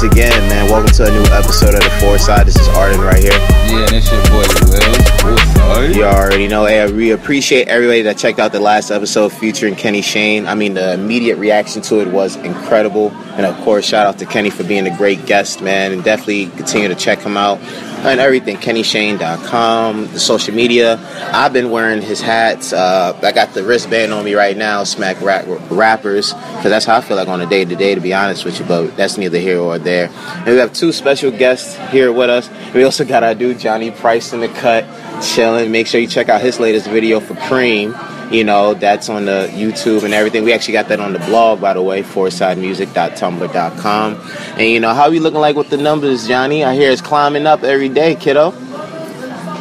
back at it once again, man. Welcome to a new episode of the Four Side. This is Arden right here. Yeah, and it's your boy Will. You already know. Hey, we appreciate everybody that checked out the last episode featuring Kenny Shane. I mean, the immediate reaction to it was incredible. And of course, shout out to Kenny for being a great guest, man. And definitely continue to check him out and everything. KennyShane.com, the social media. I've been wearing his hats. Uh, I got the wristband on me right now, smack rap, rappers, because that's how I feel like on a day to day, to be honest with you. But that's neither here or there. And we have two special guests here with us. We also got our dude Johnny Price in the cut, chilling. Make sure you check out his latest video for Cream. You know, that's on the YouTube and everything. We actually got that on the blog, by the way, foursidemusic.tumblr.com. And, you know, how are we looking like with the numbers, Johnny? I hear it's climbing up every day, kiddo.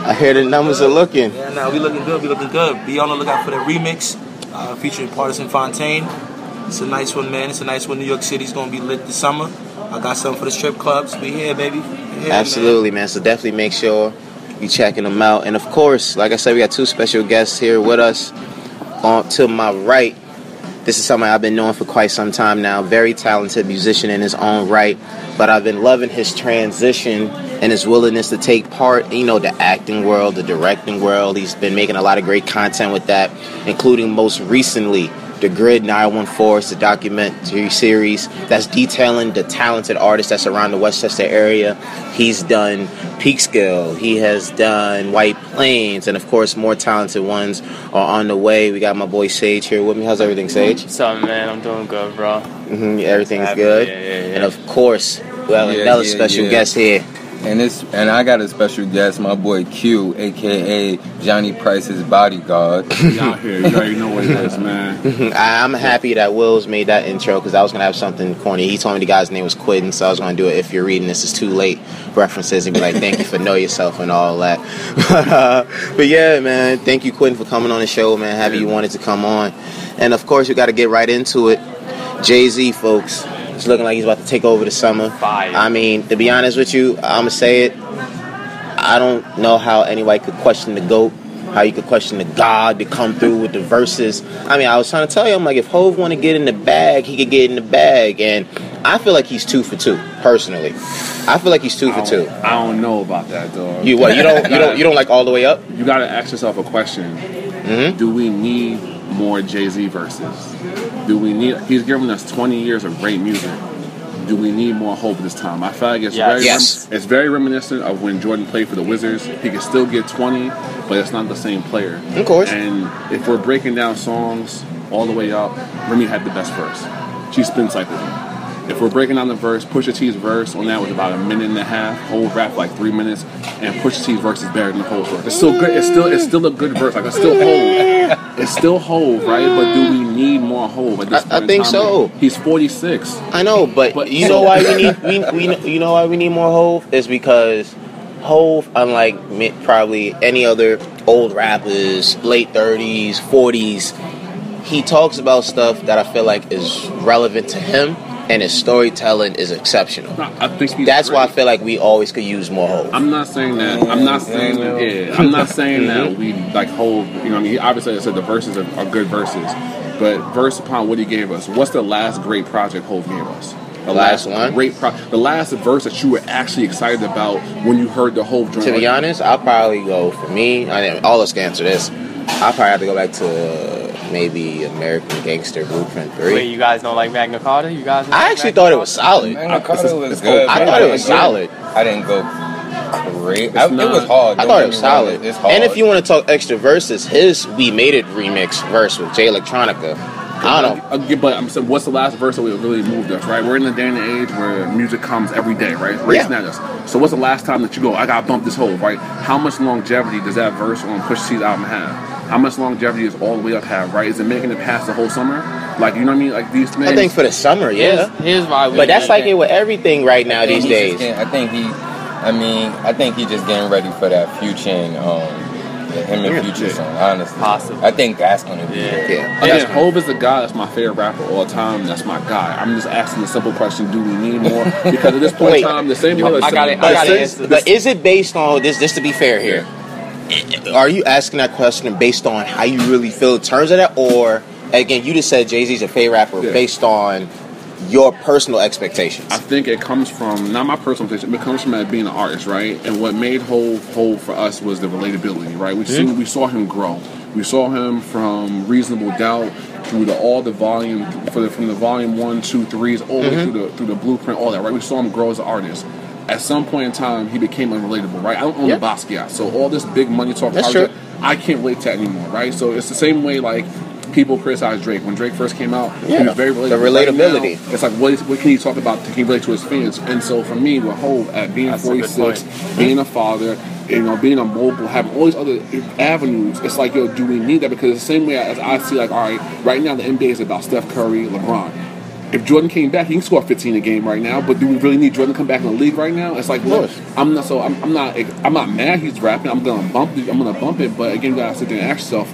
I hear the numbers are looking. Yeah, now we looking good. We looking good. Be on the lookout for the remix uh, featuring Partisan Fontaine. It's a nice one, man. It's a nice one. New York City's gonna be lit this summer. I got something for the strip clubs. We here, baby. We here, Absolutely, man. So definitely make sure you checking them out. And of course, like I said, we got two special guests here with us. On to my right, this is somebody I've been knowing for quite some time now. Very talented musician in his own right, but I've been loving his transition and his willingness to take part. You know, the acting world, the directing world. He's been making a lot of great content with that, including most recently the Grid 914 is a documentary series that's detailing the talented artists that's around the Westchester area. He's done Peekskill, he has done White Plains, and of course, more talented ones are on the way. We got my boy Sage here with me. How's everything, Sage? What's up, man? I'm doing good, bro. Mm-hmm, everything's good. yeah, yeah, yeah. And of course, well, Yeah, another yeah, special yeah. guest here. And it's and I got a special guest, my boy Q, aka Johnny Price's bodyguard. out here. You already know what it is, man. I- I'm happy that Will's made that intro because I was gonna have something corny. He told me the guy's name was Quentin, so I was gonna do it. If you're reading this, is too late references and be like, "Thank you for know yourself" and all that. But, uh, but yeah, man, thank you, Quentin, for coming on the show, man. Happy you wanted to come on, and of course, we got to get right into it. Jay Z, folks, it's looking like he's about to take over the summer. Fire. I mean, to be honest with you, I'm gonna say it. I don't know how anybody could question the GOAT, how you could question the God to come through with the verses. I mean, I was trying to tell you, I'm like, if Hove want to get in the bag, he could get in the bag. And I feel like he's two for two, personally. I feel like he's two for two. I don't know about that, dog. You what? You don't you don't you don't like all the way up? You gotta ask yourself a question. Mhm. Do we need more Jay Z verses? Do we need? He's given us 20 years of great music. Do we need more Hove this time? I feel like it's Yes. very Yes. it's very reminiscent of when Jordan played for the Wizards. He could still get 20, but it's not the same player. Of course. And if we're breaking down songs all the way up, Remy had the best verse. She spin cycled him. If we're breaking down the verse, Pusha T's verse on that was about a minute and a half. Whole rap like three minutes, and Pusha T's verse is better than the whole verse. It's still good. It's still it's still a good verse. Like it's still whole. It's still Hove, right? But do we need more whole at this I- I point? in think time? so. He's 46. I know, but, But- you know why we need we, we you know why we need more Hove is because Hove, unlike probably any other old rappers, late thirties, forties, he talks about stuff that I feel like is relevant to him, and his storytelling is exceptional. No, I think he's That's why I feel like we always could use more Hove. I'm not saying that. I'm not saying that. Yeah, I'm not saying that we like hold. You know, I mean, he obviously I said the verses are, are good verses, but verse upon what he gave us. What's the last great project Hove gave us? The last one? great pro- the last verse that you were actually excited about when you heard the whole. joint. To be honest, I'll probably go for me. I mean, all us can answer this. I'll probably have to go back to maybe American Gangster Blueprint Three. Wait, you guys don't like Magna Carta? You guys? I like actually Magna thought it was solid. Magna Carta was it's good. I thought it was solid. I didn't go great. I, it was hard. I don't thought it was solid. It's hard. And if you want to talk extra verses, his "We Made It" remix verse with Jay Electronica. I don't know. But um, I'm saying, what's the last verse that really moved us? Right, we're in the day and age where music comes every day, right? Racing Yeah. at us. So what's the last time that you go? I got to bump this hole, right? How much longevity does that verse on Pusha T's album have? How much longevity does All the Way Up have? Right? Is it making it past the whole summer? Like you know what I mean? Like these things. I think for the summer, yeah. Here's, here's why. But that's like it. it with everything right now these days. getting- I think he. I mean, I think he just getting ready for that future and um, the him and Future song. Honestly, Possibly. I think that's gonna be Yeah. it. Yeah. Again, Hove is the guy that's my favorite rapper of all time. That's my guy. I'm just asking the simple question: Do we need more? Because at this point Wait. in time, the same way. I got it. I got it. but is it based on this? Just to be fair here, are you asking that question based on how you really feel in terms of that, or again, you just said Jay Z's a favorite rapper Yeah. based on your personal expectations? I think it comes from not my personal position, but it comes from being an artist, right? And what made Hove Hove for us was the relatability, right? We Mm-hmm. seen we saw him grow. We saw him from Reasonable Doubt through the all the volume for the, from the volume one, two, threes, all the way Mm-hmm. through the through the blueprint, all that, right? We saw him grow as an artist. At some point in time, he became unrelatable, right? I don't own Yeah. the Basquiat, so all this big money talk, That's project, true. I can't relate to anymore, right? So it's the same way like people criticize Drake when Drake first came out. Yeah. he was very relatable. The Right relatability. now, it's like what, is, what can he talk about? Can he relate to his fans? And so for me, with Hove, at being That's 46, point. being a father, you know, being a mobile, having all these other avenues, it's like, yo, do we need that? Because the same way as I see, like, all right, right now the NBA is about Steph Curry, LeBron. If Jordan came back, he can score 15 a game right now. But do we really need Jordan to come back in the league right now? It's like, look, I'm not so I'm, I'm not I'm not mad he's rapping. I'm gonna bump it. I'm gonna bump it. But again, you gotta sit there and ask yourself,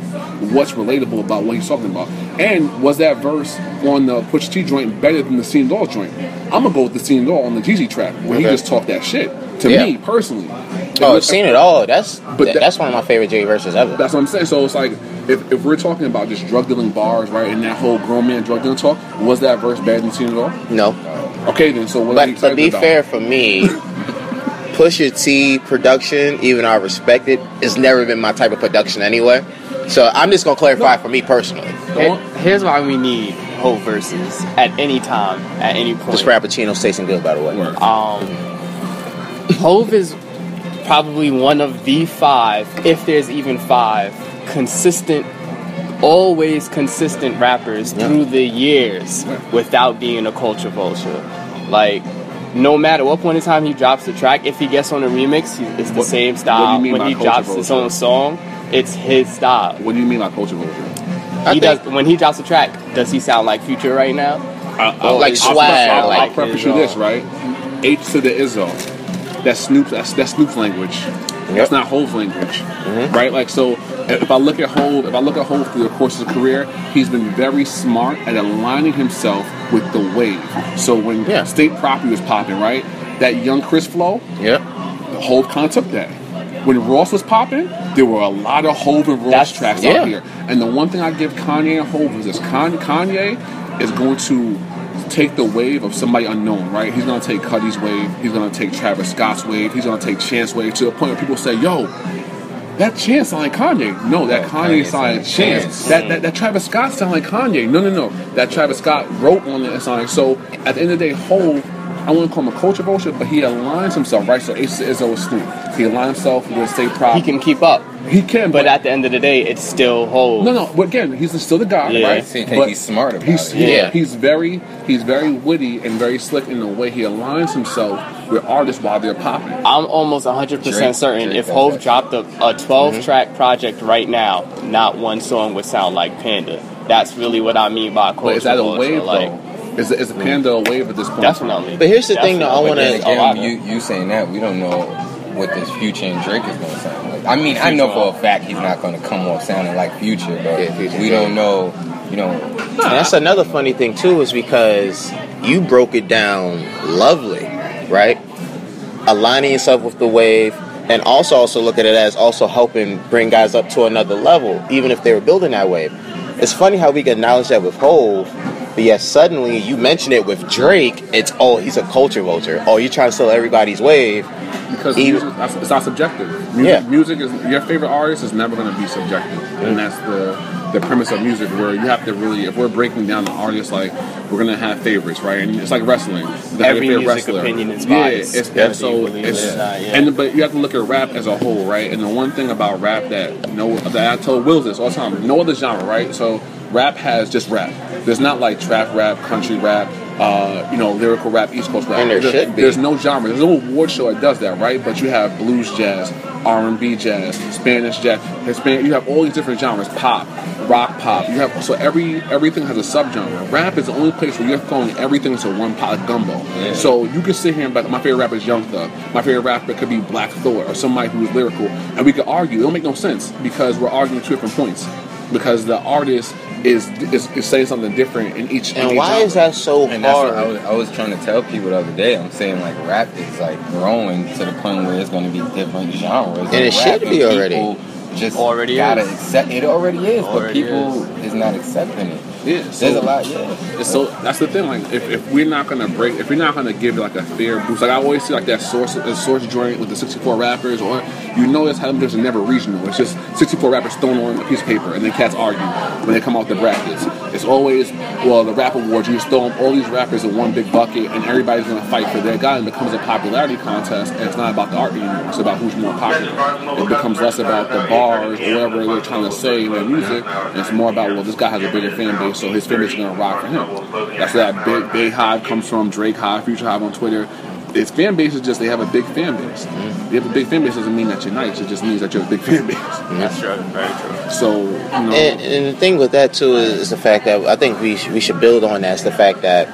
what's relatable about what he's talking about? And was that verse on the Pusha T joint better than the Seen It All joint? I'm gonna go with the Seen It All on the Jeezy track where he just talked that shit to Yeah. me personally. oh, I've seen it all. That's But that- that's one of my favorite Jay verses ever. That's what I'm saying. So it's like if, if we're talking about just drug dealing bars, right, and that Hove grown man drug dealing talk, was that verse better than at all? No, Okay, then. So what are you but to be about? fair, for me, Pusha T production, even though I respect it, it's never been my type of production anyway. So I'm just gonna clarify for me personally. Here- Here's why we need whole verses at any time, at any point. This Frappuccino's tasting good, by the way. Word. Um, Hove is probably one of the five, if there's even five, consistent, always consistent rappers Yeah. through the years Yeah. without being a culture vulture. Like, no matter what point in time he drops the track, if he gets on a remix, he, it's the What- same style. you mean when he culture drops his own song, it's his style. What do you mean by culture vulture? I He think- does when he drops a track. Does he sound like Future right now? I, Oh, like it's I'll, swag, I'll, I'll preface you this, right? H to the Izzo. That's Snoop. That's that's Snoop's language. That's not Hove's language, Mm-hmm. right? Like so, if I look at Hove, if I look at Hove through the course of his career, he's been very smart at aligning himself with the wave. So when Yeah. State Property was popping, right? That young Chris flow, Yep. Hove kind of took that. When Ross was popping, there were a lot of Hove and Ross That's- tracks yeah. out here. And the one thing I give Kanye and Hove is this: Kanye, is going to take the wave of somebody unknown, right? He's going to take Cudi's wave. He's going to take Travis Scott's wave. He's going to take Chance wave to the point where people say, "Yo." That Chance sound like Kanye. No, that Yeah, Kanye Kanye sound like Chance. Chance. That, that that Travis Scott sound like Kanye. No, no, no. That Travis Scott wrote on it. song. so. At the end of the day, Hove, I wouldn't call him a culture vulture, but he aligns himself right. So Ace Izzo is Snoop. He aligns himself with State Prop. He can keep up, He can, but at the end of the day, it's still Hove. no, no. But again, he's still the guy, Yeah. right? I But he's smart about he's, it. Yeah, Yeah. he's very, he's very witty and very slick in the way he aligns himself with artists while they're popping. I'm almost 100% certain Drake if does Hove dropped a, a 12 mm-hmm. track project right now, not one song would sound like Panda. That's really what I mean by culture. But is that a vulture, wave like, though? Is is a panda a wave at this point? Definitely. But here's the thing, though, I wanna- Then But there's again, you you saying that we don't know what this Future and Drake is gonna sound like. I mean, I know for a fact he's not gonna come off sounding like Future, but Yeah, Future, we don't know. You know, And that's another funny thing too, is because you broke it down lovely, right? Aligning yourself with the wave, and also also look at it as also helping bring guys up to another level, even if they were building that wave. It's funny how we can acknowledge that with Hove, but yet suddenly you mention it with Drake, it's oh he's a culture vulture. Oh, you're trying to steal everybody's wave. because Even- music, it's not subjective. Music, Yeah. music is your favorite artist is never going to be subjective, and that's the the premise of music. Where you have to really, if we're breaking down the artist, like we're going to have favorites, right? And it's like wrestling. You have your Every favorite music opinion is Yeah, biased, it's, whether and so you it it's not, yeah. and but you have to look at rap as a whole, right? And the one thing about rap that no that I told Wills this all the time, no other genre, right? So rap has just rap. There's not like trap rap, country rap, uh, you know, lyrical rap, East Coast rap. And there There- should be. There's no genre. There's no award show that does that, right? But you have blues jazz, R&B jazz, Spanish jazz, Hispanic. You have all these different genres, pop, rock pop. You have so every everything has a subgenre. Rap is the only place where you're throwing everything into one pot of gumbo. Yeah. So you can sit here and be like, my favorite rapper is Young Thug. My favorite rapper could be Black Thought or somebody who is lyrical, and we could argue. It don't make no sense because we're arguing two different points. Because the artist is is, is saying something different in each. in And each why genre. is that so and that's what I hard? was, I was trying to tell people the other day. I'm saying like rap is like growing to the point where it's going to be different genres. And it should be already. Just Already gotta is. accept it. Already is, but Already people is. not accepting it. Yeah, so There's a lot. Yeah. So that's the thing. Like, if, if we're not gonna break, if we're not gonna give it like a fair boost, like I always see like that source, the source joint with the 64 rappers, or you notice how there's never regional. It's just 64 rappers thrown on a piece of paper, and then cats argue when they come out the brackets. It's always well, the rap awards. You just throw all these rappers in one big bucket, and everybody's gonna fight for their guy, and it becomes a popularity contest. And it's not about the art anymore. It's about who's more popular. It becomes less about the bars or whatever they're trying to say in their music, and it's more about well, this guy has a bigger fan base, so his fan base is gonna rock for him. That's where that big big hive comes from. Drake Hive, Future Hive on Twitter. Its fan base is just they have a big fan base. Mm-hmm. You have a big fan base doesn't mean that you're nice. It just means that you have a big fan base. That's true. Very true. So you know, And, and the thing with that too is, is the fact that I think we sh- we should build on that. Is the fact that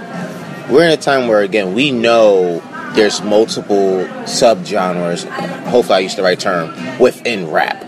we're in a time where again we know there's multiple subgenres. Hopefully, I used the right term within rap.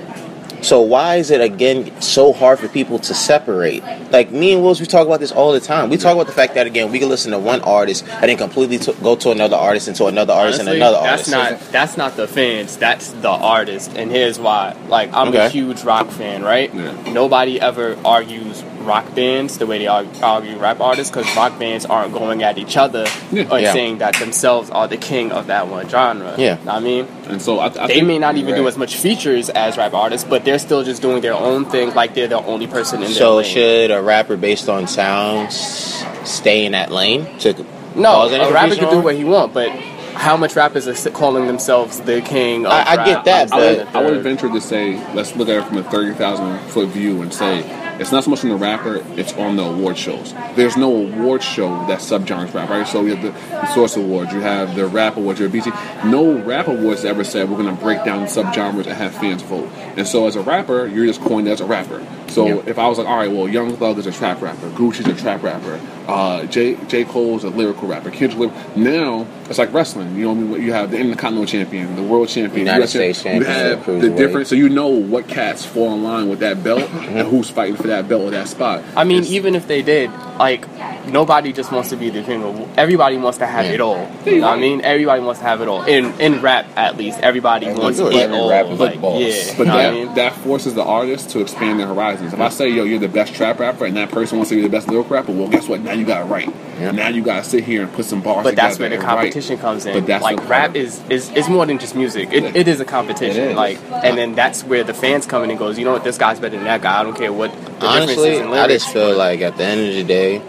So why is it again so hard for people to separate? Like me and Wills, we talk about this all the time. We talk about the fact that again we can listen to one artist and then completely to go to another artist and to another artist Honestly, and another that's artist. not that's not the fans. That's the artist, and here's why. Like I'm a huge rock fan, right? Yeah. Nobody ever argues rock bands the way they argue, argue rap artists because rock bands aren't going at each other Yeah. and Yeah. saying that themselves are the king of that one genre. Yeah. I mean, and so I, I they think, may not even do as much features as rap artists, but they're still just doing their own thing, like they're the only person in their So lane. should a rapper based on sounds stay in that lane to No, cause any a rapper confusion can do what he want, but how much rappers are calling themselves the king of I- I rap? get that, I but- would, I would venture to say, let's look at it from a 30,000 foot view and say, it's not so much from the rapper, it's on the award shows. There's no award show that's subgenres rap, right? So you have the, the Source Awards, you have the Rap Awards, you have BT. No rap awards ever said we're going to break down subgenres and have fans vote. And so as a rapper, you're just coined as a rapper. So Yeah. if I was like, all right, well, Young Thug is a trap rapper, Gucci's a trap rapper, uh, J J Cole's a lyrical rapper, Kendrick. Lam- Now it's like wrestling. You know, what I mean? you have the Intercontinental Champion, the World Champion, United US States You champion, have the the difference, so you know what cats fall in line with that belt and who's fighting for that belt or that spot. I mean, It's- even if they did, like, nobody just wants to be the king of. Everybody wants to have Yeah. it all. You know what I mean? Everybody wants to have it all. In in rap, at least, everybody Everyone's wants it all. rappers like, like boss. yeah, But you know what that, I mean? that forces the artist to expand their horizons. If I say, yo, you're the best trap rapper, and that person wants to be the best lyrical rapper, well, guess what? Now you got to write. Yeah. Now you got to sit here and put some bars But that's where the and write. competition comes in. But that's like rap is, is is more than just music. It, Yeah. it is a competition. It is. Like, and then that's where the fans come in and goes. You know what? This guy's better than that guy. I don't care what the Honestly, difference is in I just feel like at the end of the day,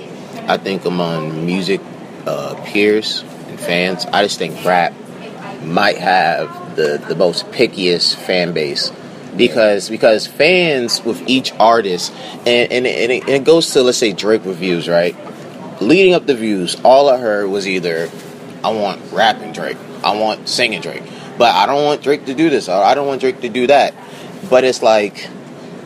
I think among music uh, peers and fans, I just think rap might have the, the most pickiest fan base. Because because fans with each artist and, and, it, and it- it goes to let's say Drake reviews, right? Leading up the views, all I heard was either I want rapping Drake, I want singing Drake, but I don't want Drake to do this, or I don't want Drake to do that. But it's like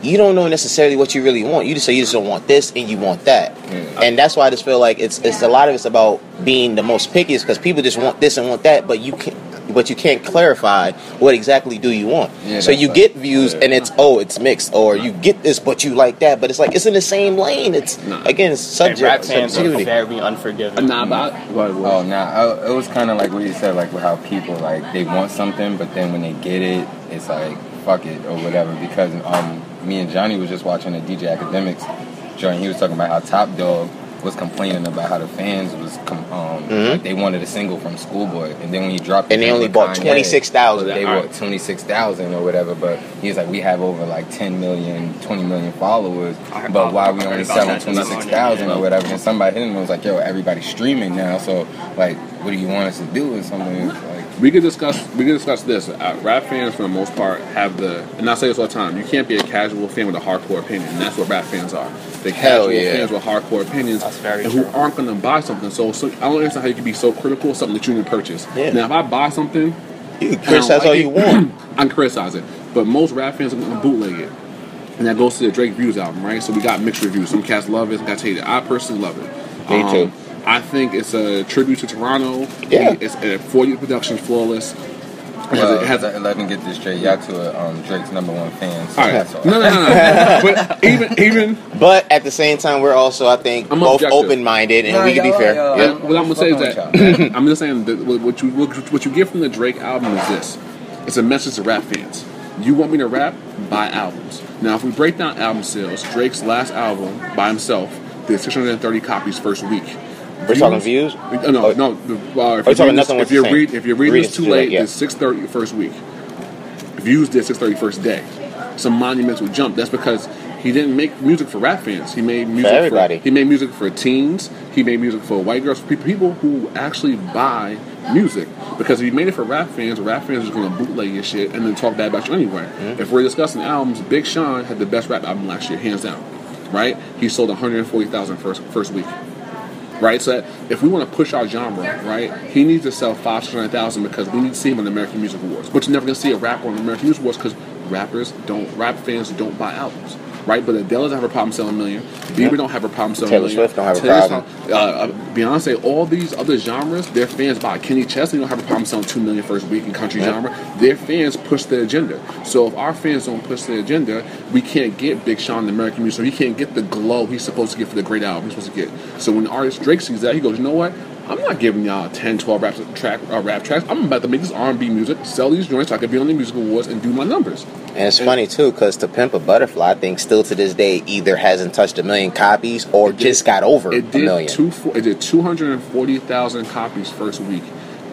you don't know necessarily what you really want. You just say you just don't want this and you want that, Yeah. and that's why I just feel like it's it's a lot of it's about being the most pickiest because people just want this and want that, but you can't. But you can't clarify what exactly do you want. Yeah, so you like- get views yeah. and it's oh it's mixed, or you get this but you like that, but it's like it's in the same lane. It's Nah. again it's And subject rap fans are subjectivity. very unforgiving. Nah, but I, what, what- Oh, nah. I, it was kind of like what you said, like with how people like they want something, but then when they get it, it's like fuck it or whatever. Because um, me and Johnny was just watching a DJ Akademiks joint. He was talking about how Top Dawg was complaining about how the fans was com- um, Mhm. like they wanted a single from Schoolboy, and then when he dropped, and they only bought twenty six thousand. They bought 26,000 or whatever, but he's like, we have over like 10 million, 20 million followers, but about- why we only about selling that this morning, 26,000 or whatever? And somebody hit him and was like, yo, everybody's streaming now, so like, what do you want us to do or something? It's like, We could discuss. We could discuss this. Uh, rap fans, for the most part, have the. And I say this all the time. You can't be a casual fan with a hardcore opinion. And that's what rap fans are. They Hell casual yeah. fans with hardcore opinions, That's very and true. who aren't going to buy something. So, so I don't understand how you can be so critical of something that you didn't purchase. Yeah. Now, if I buy something, You can I don't criticize like all it, you want. I can criticize it. But most rap fans are going to bootleg it. And that goes to the Drake Views album, right? So we got mixed reviews. Some cats love it, some cats hate it. I personally love it. Um, Me too. I think it's a tribute to Toronto. Yeah. It's a 40 production flawless. It has a- well, it has a- let, let me get this straight. Y'all two are um, Drake's number one fans. So all right. that's all. No, no, no, no. but even, even But at the same time, we're also, I think, I'm both open minded, and Nah, we can be fair. y'all- Yeah. what I'm gonna say is that I'm just saying that what what you what, what you get from the Drake album is this: it's a message to rap fans. You want me to rap? Buy albums. Now, if we break down album sales, Drake's last album by himself did 630 copies first week. We're talking views? Uh, No, Oh. no. The, uh, if you're you're talking reading this, if you're read, if you're reading this too late, late, yeah. it's 630 first week. Views did 630 first day. Some monumental jump. That's because he didn't make music for rap fans. He made music for everybody. he made music for teens. He made music for white girls, for people who actually buy music. Because if you made it for rap fans, rap fans are going to bootleg your shit and then talk bad about you anyway. Mm-hmm. If we're discussing albums, Big Sean had the best rap album last year, hands down. Right? He sold 140,000 first first week right? So if we want to push our genre, right, he needs to sell five, six hundred thousand because we need to see him on the American Music Awards. But you're never gonna see a rapper on the American Music Awards because rappers don't, rap fans don't buy albums. Right, but Adele doesn't have a problem selling a million. Bieber don't have a problem selling Taylor a million. Swift don't have a problem. Uh, uh, Beyonce, all these other genres, their fans buy. Kenny Chesney don't have a problem selling two million first week in country Yeah. genre. Their fans push the agenda. So if our fans don't push the agenda, we can't get Big Sean in the American music. So he can't get the glow he's supposed to get for the great album he's supposed to get. So when the artist Drake sees that, he goes, you know what? I'm not giving y'all 10, 12 rap, track, uh, rap tracks. I'm about to make this R&B music, sell these joints so I can be on the music awards and do my numbers. And it's funny too, because To Pimp a Butterfly, I think still to this day either hasn't touched a million copies or just got over It a did million. two. It did two hundred and forty thousand copies first week.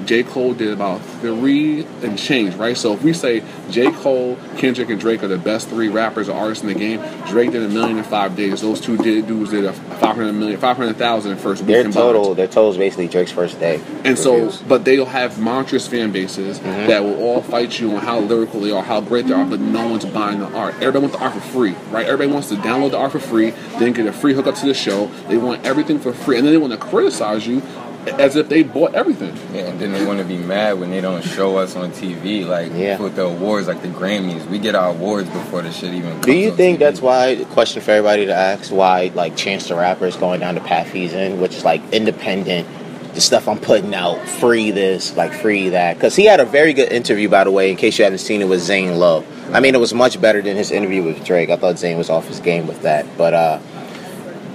J. Cole did about three and change, right? So if we say J. Cole, Kendrick, and Drake are the best three rappers or artists in the game, Drake did a million in five days. Those two did dudes did a 500 million, 500,000 in first week. their total, their total is basically Drake's first day. And so, reviews. but they'll have monstrous fan bases Mm-hmm. that will all fight you on how lyrical they are, how great they are, but no one's buying the art. Everybody wants the art for free, right? Everybody wants to download the art for free, then get a free hookup to the show. They want everything for free, and then they want to criticize you as if they bought everything. Yeah, and then they want to be mad when they don't show us on TV, like Yeah. with the awards, like the Grammys. We get our awards before the shit even. Comes Do you on think TV. that's why the question for everybody to ask why like Chance the Rapper is going down the path he's in, which is like independent, the stuff I'm putting out, free this, like free that. Because he had a very good interview, by the way. In case you haven't seen it, with Zane Lowe. I mean, it was much better than his interview with Drake. I thought Zane was off his game with that, but uh.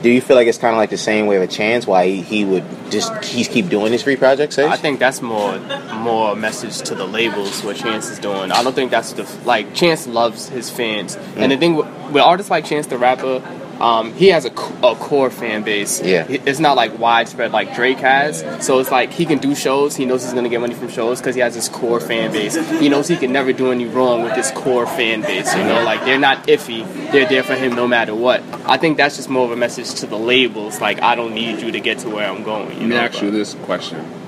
Do you feel like it's kind of like the same way with Chance? Why he, he would just he's keep doing these free projects? Sage? I think that's more more a message to the labels what Chance is doing. I don't think that's the like Chance loves his fans, and mm. the thing with, with artists like Chance the Rapper, um, he has a, a, core fan base. Yeah. It's not like widespread like Drake has. So it's like he can do shows. He knows he's gonna get money from shows because he has his core fan base. He knows he can never do any wrong with his core fan base. You know, like they're not iffy. They're there for him no matter what. I think that's just more of a message to the labels. Like I don't need you to get to where I'm going. You Let me know, ask but- you this question.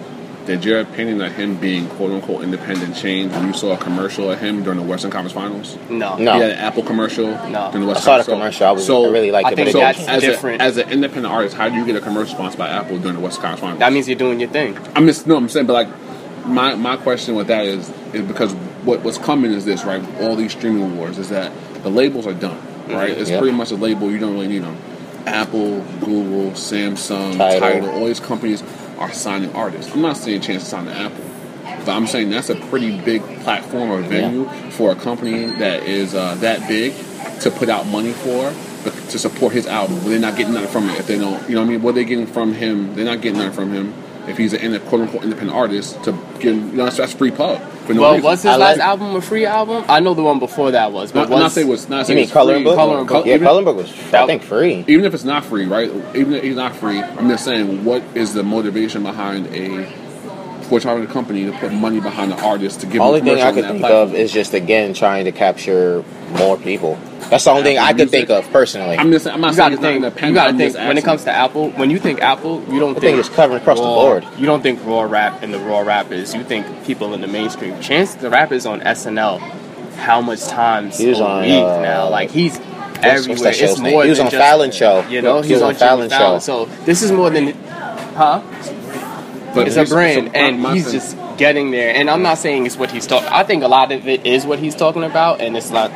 Did your opinion of him being quote unquote independent change when you saw a commercial of him during the Western Conference Finals? No. No. He had an Apple commercial No. during the Western I Western saw the Conference. commercial. I, was, So- I really liked I it. think but So, that's as, different. A, as an independent artist, how do you get a commercial sponsored by Apple during the Western Conference Finals? That means you're doing your thing. I'm just no, I'm saying, but like my my question with that is is because what what's coming is this right? All these streaming wars is that the labels are done, mm-hmm. right? It's Yeah. pretty much a label. You don't really need them. Apple, Google, Samsung, Tidal. Tidal, all these companies are signing artists. I'm not saying Chance to sign to Apple, but I'm saying that's a pretty big platform or venue for a company that is uh, that big to put out money for. To support his album, but they're not getting nothing from it. If they don't, you know, what I mean, what they getting from him, they're not getting nothing from him. If he's an quote unquote independent artist, to get, you know, that's, that's free pub. For no Well, reason. was his I last like- album a free album? I know the one before that was, but Not, was not say it was not You say mean it's Coloring. Book? Coloring Book. Yeah, even, Coloring Book was I think free. even if it's not free, right? Even if he's not free, I'm just saying, what is the motivation behind a for-profit company to put money behind the artist to give them Only thing I on could think platform? of is just again trying to capture more people. That's the only thing I Apple could Music. think of personally. I'm just, I'm not you saying got to it's not think. independent. You got to think when it comes to Apple. When you think Apple, you don't I think think it's covering across the board. You don't think raw rap and the raw rappers. You think people in the mainstream. Chance the rappers on SNL. How much times He was a on, week uh, now? Like he's what's everywhere. that it's more He was on just- Fallon show. You know, He he's was on on Fallon Jimmy Fallon. show. So this is more than, huh? But It's a brand, and he's just getting there. And I'm not saying it's what he's talking. I think a lot of it is what he's talking about, and it's not.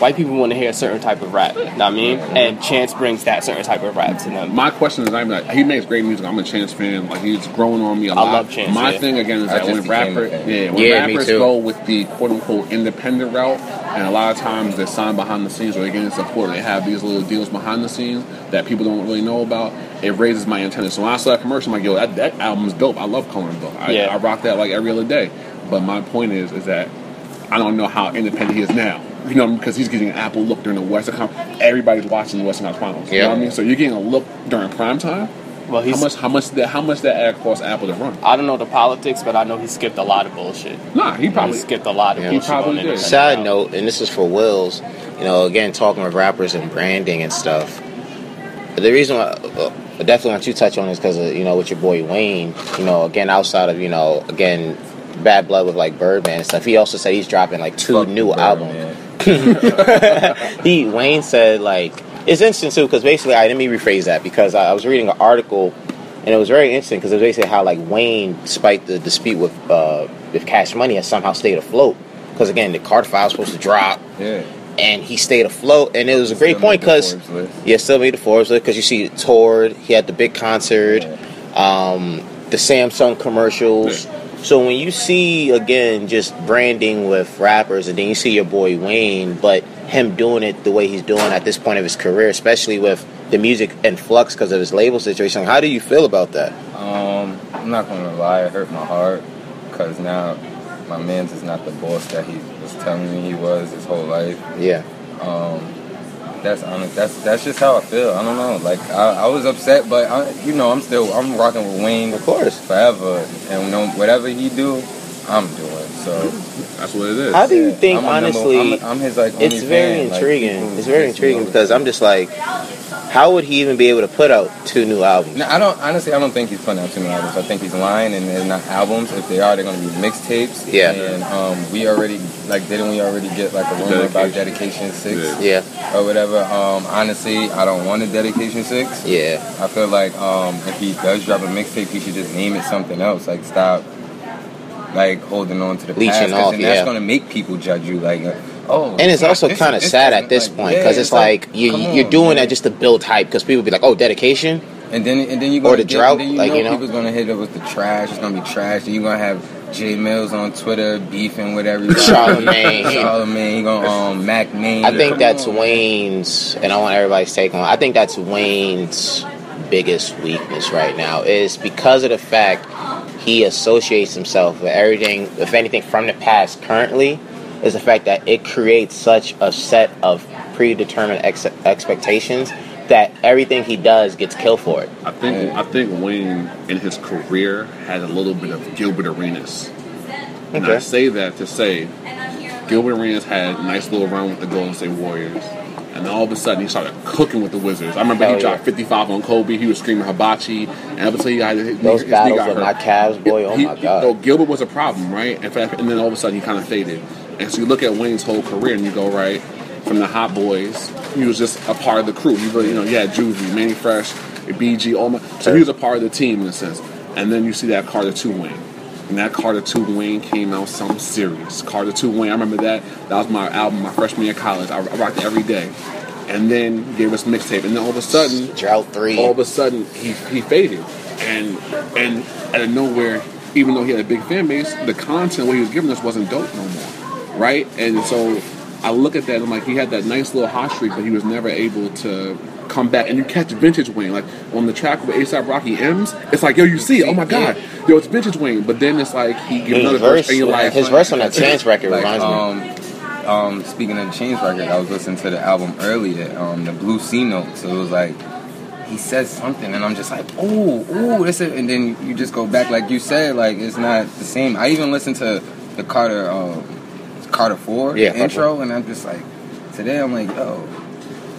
White people want to hear a certain type of rap. Know what I mean? And Chance brings that certain type of rap to them. My question is, I'm like, he makes great music. I'm a Chance fan. Like he's growing on me a I lot. I love Chance, My yeah. thing again is I that when became rapper, yeah, when Yeah, rappers go with the quote unquote independent route, and a lot of times they sign behind the scenes or they get getting support. They have these little deals behind the scenes that people don't really know about. It raises my antenna. So when I saw that commercial, I'm like, yo, that, that album's dope. I love Coloring Book. I, Yeah. I rock that like every other day. But my point is, is that I don't know how independent he is now. You know, because he's getting an Apple look during the Western Conference. Everybody's watching the Western Conference Finals. You know what I mean? So you're getting a look during prime time. Well, he's. How much? How much? That? How much that ad cost Apple to run? I don't know the politics, but I know he skipped a lot of bullshit. Nah, he He probably. skipped a lot of Yeah. He probably did. Side note, and this is for Wills, you know, again, talking with rappers and branding and stuff. The reason why uh, I definitely want you to touch on is because, you know, with your boy Wayne, you know, again, outside of, you know, again, Bad Blood with like Birdman and stuff, he also said he's dropping like two Fuck new Birdman. albums. he Wayne said like it's interesting too because basically I let me rephrase that because I, I was reading an article and it was very interesting because it was basically how like Wayne, despite the dispute with uh, with Cash Money, has somehow stayed afloat because again the Carter Five was supposed to drop Yeah. and he stayed afloat and it was a great Still point because yeah still made the Forbes list because you see toured he had the big concert um, the Samsung commercials. So when you see again just branding with rappers, and then you see your boy Wayne, but him doing it the way he's doing at this point of his career, especially with the music in flux because of his label situation, how do you feel about that? Um, I'm not gonna lie, it hurt my heart because now my man's is not the boss that he was telling me he was his whole life. Yeah, Um, that's honest. That's that's just how I feel. I don't know. Like I, I was upset, but I, you know, I'm still I'm rocking with Wayne of course. forever, and you know, whatever he do, I'm doing. So That's what it is. How do you yeah, think, I'm a number- honestly? I'm, I'm his like. it's very fan. Intriguing. people it's very intriguing because I'm just like, how would he even be able to put out two new albums? No, I don't. Honestly, I don't think he's putting out two new albums. I think he's lying, and they're not albums. If they are, they're going to be mixtapes. Yeah. And um, we already like didn't we already get like a rumor about Dedication. Dedication Six Yeah. Yeah, or whatever? Um, honestly, I don't want a Dedication Six. yeah, I feel like um, if he does drop a mixtape, he should just name it something else. Like stop, like holding on to the Leeching past, off, yeah. that's going to make people judge you. Like, uh, oh, and it's also kind of sad at this like, point yeah, because it's, like, you, come you're doing man. that just to build hype because people be like, oh, dedication. And then and then you go Or the get, drought, you like, know, you know? people's gonna hit it with the trash. It's gonna be trash. And you're gonna have Jay Mills on Twitter beefing with everybody. Charlamagne. Charlamagne. He gonna um Mack Maine. I think Come that's on. Wayne's, and I want everybody's take on. it. I think that's Wayne's biggest weakness right now is because of the fact he associates himself with everything, if anything, from the past. Currently, is the fact that it creates such a set of predetermined ex- expectations that everything he does gets killed for it. I think I think Wayne in his career had a little bit of Gilbert Arenas. And I say that to say Gilbert Arenas had a nice little run with the Golden State Warriors. And then all of a sudden he started cooking with the Wizards. I remember Hell he dropped yeah. 55 on Kobe. He was screaming hibachi. And up until he got his, Those his battles got with hurt. my Cavs, boy, oh He- my God. no, Gilbert was a problem, right? Fact, and then all of a sudden he kind of faded. And so you look at Wayne's whole career and you go, right, from the Hot Boys, he was just a part of the crew. He really, you know, yeah, had Juvie, Mannie Fresh, BG, all my, so he was a part of the team in a sense. And then you see that Carter 2 Wayne. And that Carter 2 Wayne came out something serious. Carter 2 Wayne, I remember that. That was my album my freshman year of college. I, I rocked it every day. And then gave us mixtape. And then all of a sudden, Drought three. all of a sudden he, he faded and and out of nowhere even though he had a big fan base the content what he was giving us wasn't dope no more right and so i look at that and i'm like he had that nice little hot streak but he was never able to come back and you catch vintage wayne like on the track with asap rocky m's it's like yo you see it oh my god yo it's vintage wayne but then it's like he gives another verse, verse, and you're like his verse on that Chance record Like, reminds me. um, um, speaking of the Chainz record, I was listening to the album earlier, um, the Blue C Note. So it was like he says something, and I'm just like, ooh, ooh, this is, and then you just go back, like you said, like it's not the same. I even listened to the Carter, um, Carter Four Yeah, intro, and I'm just like, today I'm like, yo.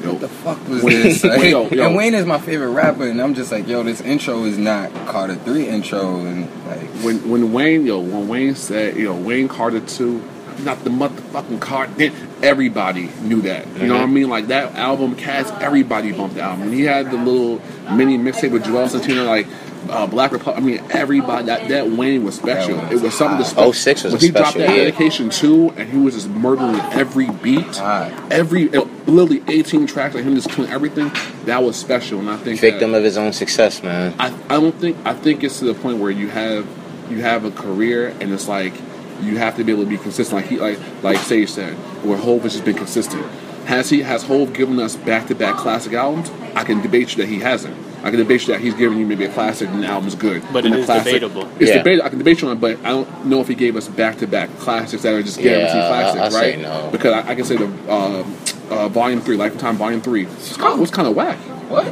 Yo, What the fuck was Wayne- this? Like, Yo, yo. And Wayne is my favorite rapper, and I'm just like, yo, this intro is not Carter Three intro, and like, when when Wayne yo when Wayne said yo Wayne Carter two, not the motherfucking Carter. Everybody knew that. You know what I Mm-hmm. mean? Like that album, Cats. Everybody bumped the album. When he had the little mini mixtape with Juelz Santana, like. Uh, Black Republic. I mean, everybody. That that Wayne was special. That it was was something to hot. special. 06 was when a he dropped that year. dedication too, and he was just murdering every beat, Hot. every literally eighteen tracks, like him just killing everything. That was special, and I think that- Victim of his own success, man. I, I don't think I think it's to the point where you have you have a career and it's like you have to be able to be consistent. Like he like like Sage said, where Hove has just been consistent. Has he has Hove given us back to back classic albums? I can debate you that he hasn't. I can debate you that he's giving you maybe a classic and the album's good. But and it the classic- debatable. It's Yeah. debatable. I can debate you on it, but I don't know if he gave us back to back classics that are just guaranteed Yeah, classics, I'll say right? no. Because I, I can say the uh, uh, Volume Three, Lifetime Volume Three, was kind of, was kind of whack. What?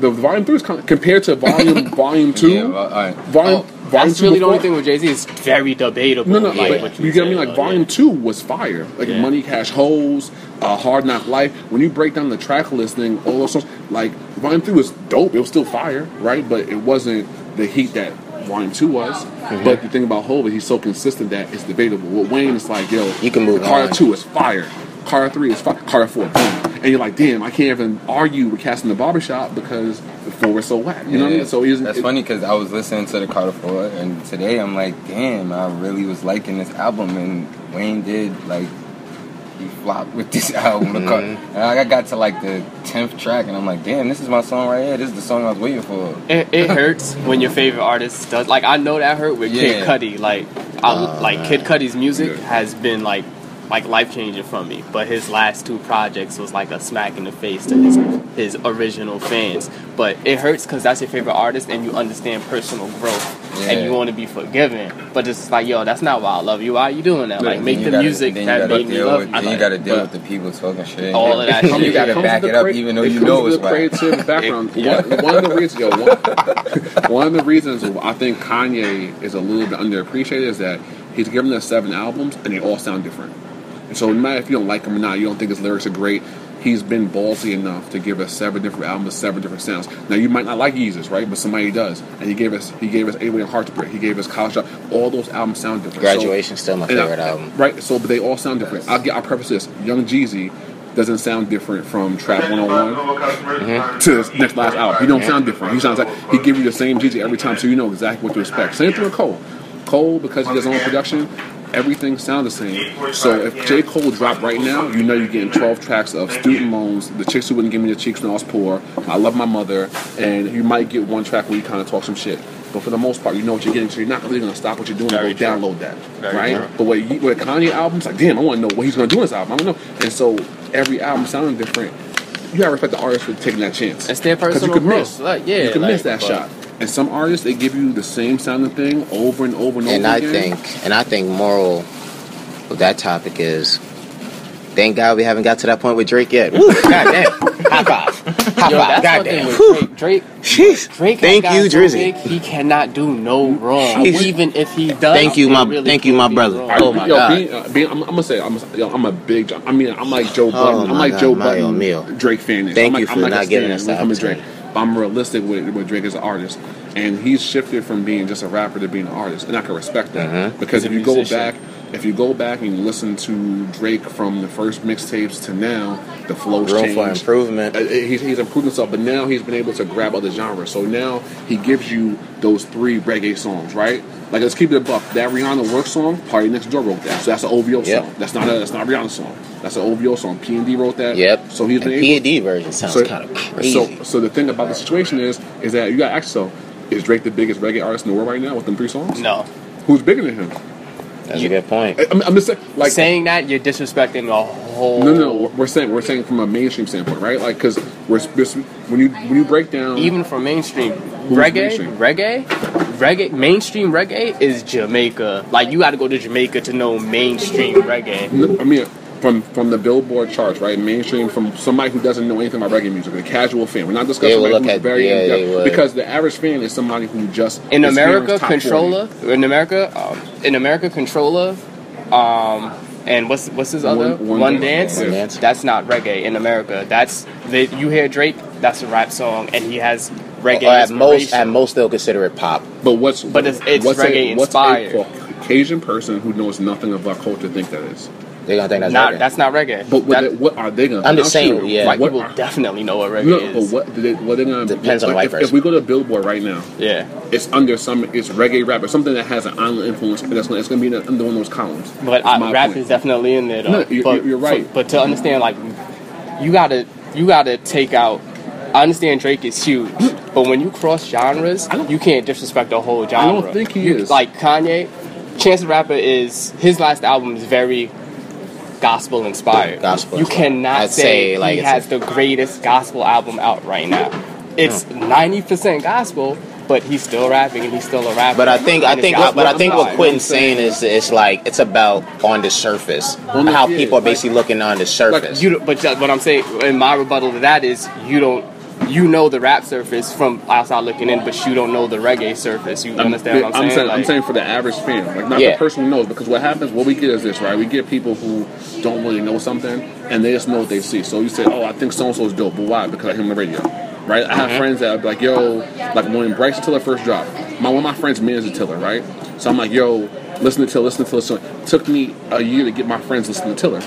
The Volume Three is kind of compared to Volume Volume Two. Yeah, well, all right. Volume, Oh, volume That's two really the only before- thing with Jay Z is very debatable. No, no, like but what you get what I mean. Like Volume yeah. Two was fire. Like Yeah. Money, Cash, Hoes, uh, Hard Knock Life. When you break down the track listing, all those songs, like Volume Three was dope. It was still fire, right? But it wasn't the heat that Volume Two was. Mm-hmm. But the thing about Hova, he's so consistent that it's debatable. With Wayne, it's like yo, You can move on. Two is fire. Carter Three is fire. Carter Four, boom. And you're like, damn, I can't even argue with casting the barbershop because the four was so whack. You know what I Yeah. mean? So he's That's it- funny because I was listening to the Carter Four, and today I'm like, damn, I really was liking this album, and Wayne did like he flopped with this album. Mm-hmm. And I got to like the tenth track, and I'm like, damn, this is my song right here. This is the song I was waiting for. It, it hurts when your favorite artist does. Like I know that hurt with Kid Yeah. Cudi. Like I, Oh, like Kid Cudi's music Yeah. has been like like life changing for me. But his last two projects was like a smack in the face to his his original fans. But it hurts because that's your favorite artist and you understand personal growth and you want to be forgiven. But it's like yo, that's not why I love you. Why are you doing that? Yeah, Like make the gotta- music that gotta made me love with, you. Then you got to deal with the people talking shit. All of that you got to back it up, crea- even though it you know it's the whack. creative background. Yeah. One, one of the reasons, yo, one, one of the reasons I think Kanye is a little bit underappreciated is that he's given us seven albums and they all sound different. And so, no matter if you don't like him or not, you don't think his lyrics are great. He's been ballsy enough to give us seven different albums, seven different sounds. Now you might not like Yeezus, right? But somebody does, and he gave us he gave us and Heartbreak. He gave us College Drop. All those albums sound different. So- Graduation still my I- favorite album. Right, so but they all sound different. I'll get I'll preface this. Young Jeezy doesn't sound different from Trap 101 Mm-hmm. to his next last album. He don't sound different. He sounds like he give you the same Jeezy every time, so you know exactly what to expect. Same thing with Cole. Cole, because he does his own production, everything sounds the same. So if J. Cole dropped right now, you know you're getting 12 tracks of student loans, the chicks who wouldn't give me the cheeks when I was poor, I love my mother, and you might get one track where you kind of talk some shit. But for the most part, you know what you're getting, so you're not really gonna stop what you're doing Very and go true. download that, Very right? true. But with, with Kanye albums, like damn, I want to know what he's gonna do in this album. I don't know, and so every album sounding different. You gotta respect the artist for taking that chance. It's their 'Cause personal you could miss. Like, yeah, you can like, miss that but- shot. And some artists they give you the same sounding thing over and over and, And over I again. think, and I think moral of that topic is, thank God we haven't got to that point with Drake yet. Woo, God damn, high five, high Yo, five, God damn. Drake. Drake Jeez. Drake Thank you, Drizzy. big, he cannot do no wrong. Jeez. Even if he does, Thank you, my- really thank you, my brother. wrong. I- Oh my yo, God. Being, uh, being, I'm, I'm gonna say I'm, yo, I'm a big. I mean, I'm like Joe Budden. I'm like God, Joe Mario Budden, Mio. Drake fan. Thank I'm you like, for I'm not a giving us when it the comes to Drake. But I'm realistic with, with Drake as an artist, and he's shifted from being just a rapper to being an artist, and I can respect that. Mhm. because He's if you go back, if you go back and you listen to Drake from the first mixtapes to now, the flows Room changed. for improvement. Uh, he's, he's improved himself, but now he's been able to grab other genres. So now he gives you those three reggae songs, right? Like let's keep it a buck. That Rihanna work song, PartyNextDoor wrote that. So that's an OVO Yep. song. That's not a that's not a Rihanna song. That's an OVO song. P and D wrote that. Yep. So he's and been P able. and D version sounds So, kind of crazy. so so the thing about the situation is is that you got to ask yourself, is Drake the biggest reggae artist in the world right now with them three songs? No, Who's bigger than him? That's a good point. I- I'm, I'm just saying, like saying that you're disrespecting the whole. No, no. We're saying we're saying from a mainstream standpoint, right? Like, because we're when you when you break down Even from mainstream reggae, mainstream? reggae, reggae, mainstream reggae is Jamaica. Like you got to go to Jamaica to know mainstream reggae. I mean, from from the Billboard charts, right? Mainstream, from somebody who doesn't know anything about reggae music, a casual fan. We're not discussing They will somebody who's at- very yeah, in depth because the average fan is somebody who just In America, hearing top 40. Controlla. In America, um, in America, Controlla. Um, and what's what's his other One one, Dance. dance? One Dance. That's not reggae in America. That's they, you hear Drake. That's a rap song, and he has reggae. Or at most, inspiration. at most, they'll consider it pop. But what's But it's- it's what's reggae a, what's inspired. a Caucasian person who knows nothing about culture think that is? They're gonna think that's not reggae. that's not reggae. But what, That- they- what are they gonna? I'm just announce saying, to? yeah. white what people are- definitely know what reggae No, but is. what do they, what they gonna Depends on the if, white if person. we go to Billboard right now, Yeah, it's under some it's reggae rap or something that has an island influence. But that's gonna, it's gonna be in- under one of those columns. but That's uh, my rap point. is definitely in there. Though. No, you're- but, you're right. But to understand, like, you gotta you gotta take out. I understand Drake is huge, but when you cross genres, you can't disrespect the whole genre. I don't think he You- is. Like Kanye, Chance the Rapper is his last album is very gospel inspired. Gospel You cannot I'd say, say, like, he has a- the greatest gospel album out right now. it's ninety percent gospel, but he's still rapping and he's still a rapper. But I think I think what, but I think what Quentin's saying- saying is it's like it's about on the surface, how people are basically looking on the surface. you but what I'm saying in my rebuttal to that is you don't you know the rap surface from outside looking in, but you don't know the reggae surface. You understand what I'm saying? I'm Like- saying for the average fan, like not Yeah. the person who knows, because what happens, what we get is this, right? We get people who don't really know something, and they just know what they see. So you say, "Oh, I think so and so is dope," but why? Because I hear him on the radio, right? I have Mm-hmm. friends that are like, "Yo," like when Bryson Tiller first dropped, my one of my friends managed the Tiller, right? So I'm like, "Yo, listen to Tiller, listen to Tiller." So it took me a year to get my friends to listen to Tiller.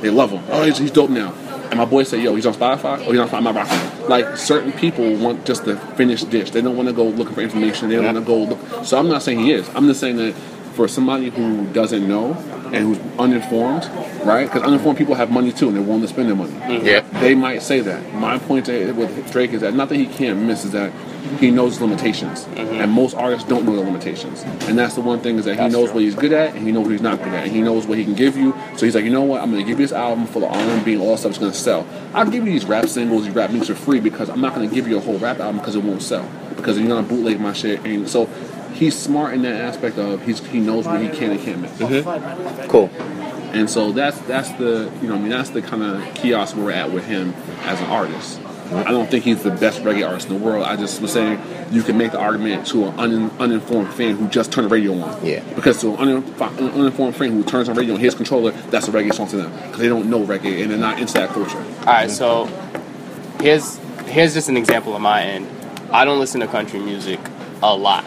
They love him. Oh, he's, he's dope now. And my boy said, "Yo, he's on Spotify. Oh, he's on Spotify. I'm not rocking him." Like certain people want just the finished dish. They don't want to go looking for information. They don't want to go look. So I'm not saying he is. I'm just saying that for somebody who doesn't know and who's uninformed, right? Because uninformed people have money too, and they're willing to spend their money. yeah, They might say that. My point to, with Drake is that not that he can't miss is that he knows his limitations, mm-hmm. and most artists don't know the limitations. And that's the one thing is that he knows true. what he's good at, and he knows what he's not good at, and he knows what he can give you. So he's like, you know what? I'm going to give you this album full of R&B and all that stuff that's going to sell. I'll give you these rap singles, these rap beats for free because I'm not going to give you a whole rap album because it won't sell because you're going to bootleg my shit. And so he's smart in that aspect of he's he knows what he can and can't miss. Mm-hmm. cool. And so that's that's the you know I mean that's the kind of kiosk we're at with him as an artist. I don't think he's the best reggae artist in the world. I just was saying you can make the argument to an un, uninformed fan who just turned the radio on. Yeah. Because to an uninf- an uninformed fan who turns on radio on his Controlla, that's a reggae song to them because they don't know reggae and they're not into that culture. All right, so here's here's just an example of my end. I don't listen to country music a lot.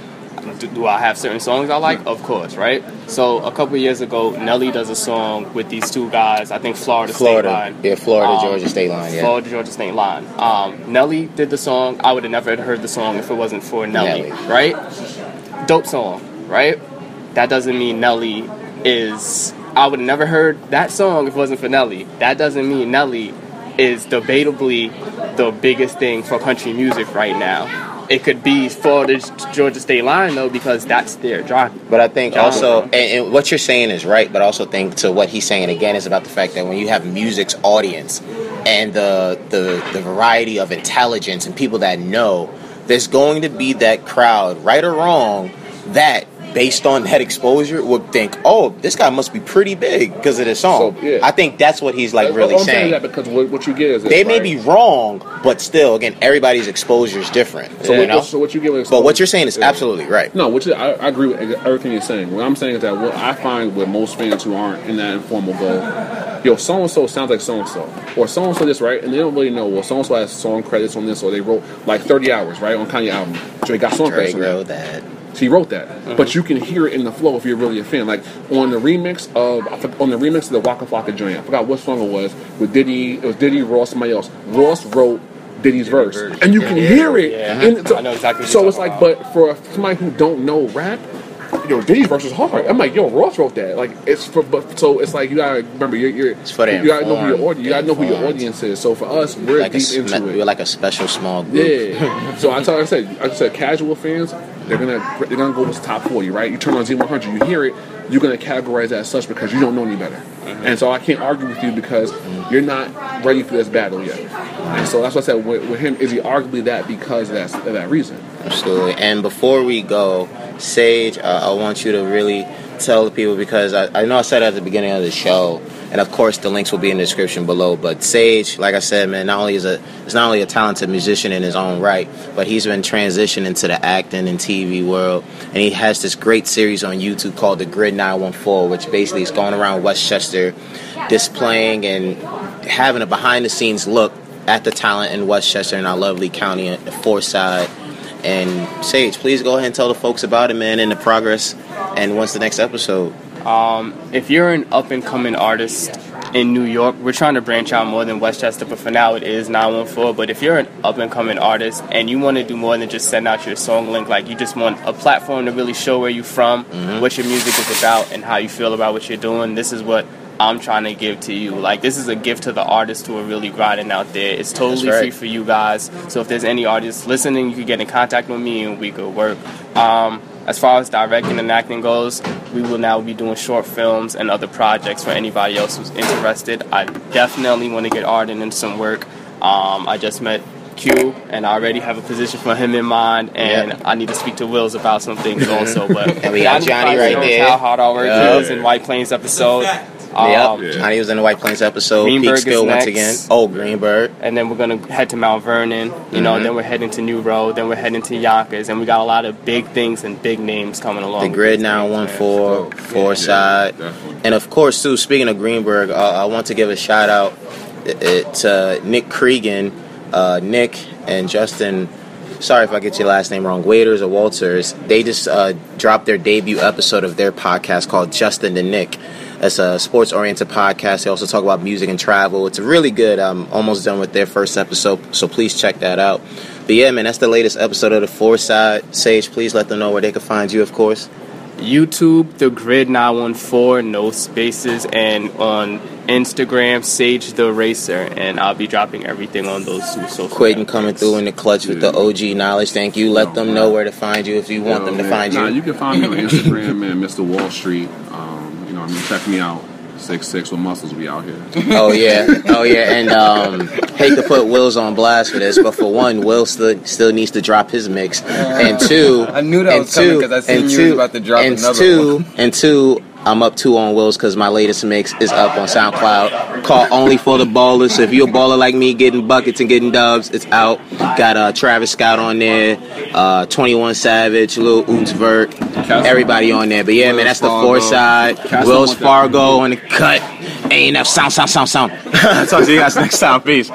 Do, do I have certain songs I like? Of course, right? So a couple years ago, Nelly does a song with these two guys. I think Florida, Florida, State Line. yeah, Florida, Um, Georgia State Line, yeah. Florida Georgia State Line. Um, Nelly did the song. I would have never heard the song if it wasn't for Nelly, Nelly. right? Dope song, right? That doesn't mean Nelly is. I would have never heard that song if it wasn't for Nelly. That doesn't mean Nelly is debatably the biggest thing for country music right now. It could be Florida Georgia State Line though because that's their genre. But I think also, um, and, and what you're saying is right. But also think to what he's saying again is about the fact that when you have music's audience and the the the variety of intelligence and people that know, there's going to be that crowd, right or wrong, that based on that exposure would think, oh, this guy must be pretty big because of this song. So, yeah. I think that's what he's like really I'm saying saying. that because what, what you get is this, They may right? be wrong, but still, again, everybody's exposure is different. So, what, so what you get but what you're saying is Yeah. absolutely right. No, which is, I, I agree with everything you're saying. What I'm saying is that what I find with most fans who aren't in that informal go, yo, so and so sounds like so and so, or so and so this right, and they don't really know. Well, so and so has song credits on this, or they wrote like 30 hours right on Kanye album. Drake got song Drake credits. wrote that. He wrote that, but you can hear it in the flow if you're really a fan. Like on the remix of on the remix of the Waka Flocka joint, I forgot what song it was with Diddy. It was Diddy, Ross, somebody else. Ross wrote Diddy's verse, verse. and you can Yeah, hear it. yeah. in- so I know exactly so it's like, talking but for somebody who don't know rap, yo, Diddy's verse is hard. I'm like, yo, Ross wrote that. Like it's for, but so it's like you gotta remember, you're, you're It's for you gotta know who your audience, you gotta know who your audience is. So for us, we're Like a, deep sm- into it. we're like a special small group. Yeah. so I tell I said I said casual fans, they're gonna they're gonna go with top forty, right? You turn on Z one hundred, you hear it, you're gonna categorize that as such because you don't know any better. And so I can't argue with you because you're not ready for this battle yet. And so that's what I said with, with him, is he arguably that because of that, of that reason? Absolutely. And before we go, Sage, uh, I want you to really tell the people because I, I know I said at the beginning of the show, and of course the links will be in the description below. But Sage, like I said, man, not only is a is not only a talented musician in his own right, but he's been transitioning into the acting and TV world, and he has this great series on YouTube called The Grid 914, which basically is going around Westchester, displaying and having a behind the scenes look at the talent in Westchester and our lovely county, uh, Forsyth. And Sage, please go ahead and tell the folks about it, man, and the progress. And when's the next episode? Um, if you're an up and coming artist in New York, we're trying to branch out more than Westchester, but for now it is 914. But if you're an up and coming artist and you want to do more than just send out your song link, like you just want a platform to really show where you're from, what your music is about, and how you feel about what you're doing, this is what I'm trying to give to you. Like this is a gift to the artists who are really grinding out there. It's totally right. free for you guys. So if there's any artists listening, you can get in contact with me and we could work. Um, as far as directing and acting goes, we will now be doing short films and other projects for anybody else who's interested. I definitely want to get Arden in some work. Um, I just met Q, and I already have a position for him in mind, and Yep. I need to speak to Willz about some things also. But And we got Johnny right there. How hard our work Yep. is in White Plains episode. Fact. Um, yep. Johnny was in the White Plains episode. Greenburgh is Peekskill once again. Oh, Greenburgh. and then we're gonna head to Mount Vernon. You know, Mhm. then we're heading to New Road. Then we're heading to Yonkers, and we got a lot of big things and big names coming along. The with grid these now things, one man. four four side, and of course too. Speaking of Greenburgh, uh, I want to give a shout out uh, to Nick Cregan, uh, Nick and Justin. Sorry if I get your last name wrong. Waiters or Walters. They just uh, dropped their debut episode of their podcast called Justin and Nick. It's a sports oriented podcast. They also talk about music and travel. It's really good. I'm almost done with their first episode, so please check that out. But yeah, man, that's the latest episode of the Four Side. Sage, please let them know where they can find you, of course. YouTube, the Grid 914, no spaces, and on Instagram, Sage the Racer, and I'll be dropping everything on those two social. Quentin coming through in the clutch with the OG knowledge. Thank you. Let them know where to find you if you want Yo, them to man. find Nah, you. you can find me on Instagram, man, Mr. Wall Street. Um, you know, I mean, check me out. Six six with muscles, we out here. Oh yeah, oh yeah, and um, hate to put Willz on blast for this, but for one, Will still still needs to drop his mix, and two, I knew that and was coming two, 'cause I seen and you two, was about to drop and another two, one. and two. I'm up two on Willz because my latest mix is up on SoundCloud called Only for the Ballers. So if you're a baller like me, getting buckets and getting dubs, it's out. Got uh, Travis Scott on there, uh, 21 Savage, Lil Uzi Vert, everybody on there. But yeah, man, that's the Fargo. four side. Castle Wells. Fargo on the cut. Ain't enough sound, sound, sound, sound. Talk to you guys next time. Peace.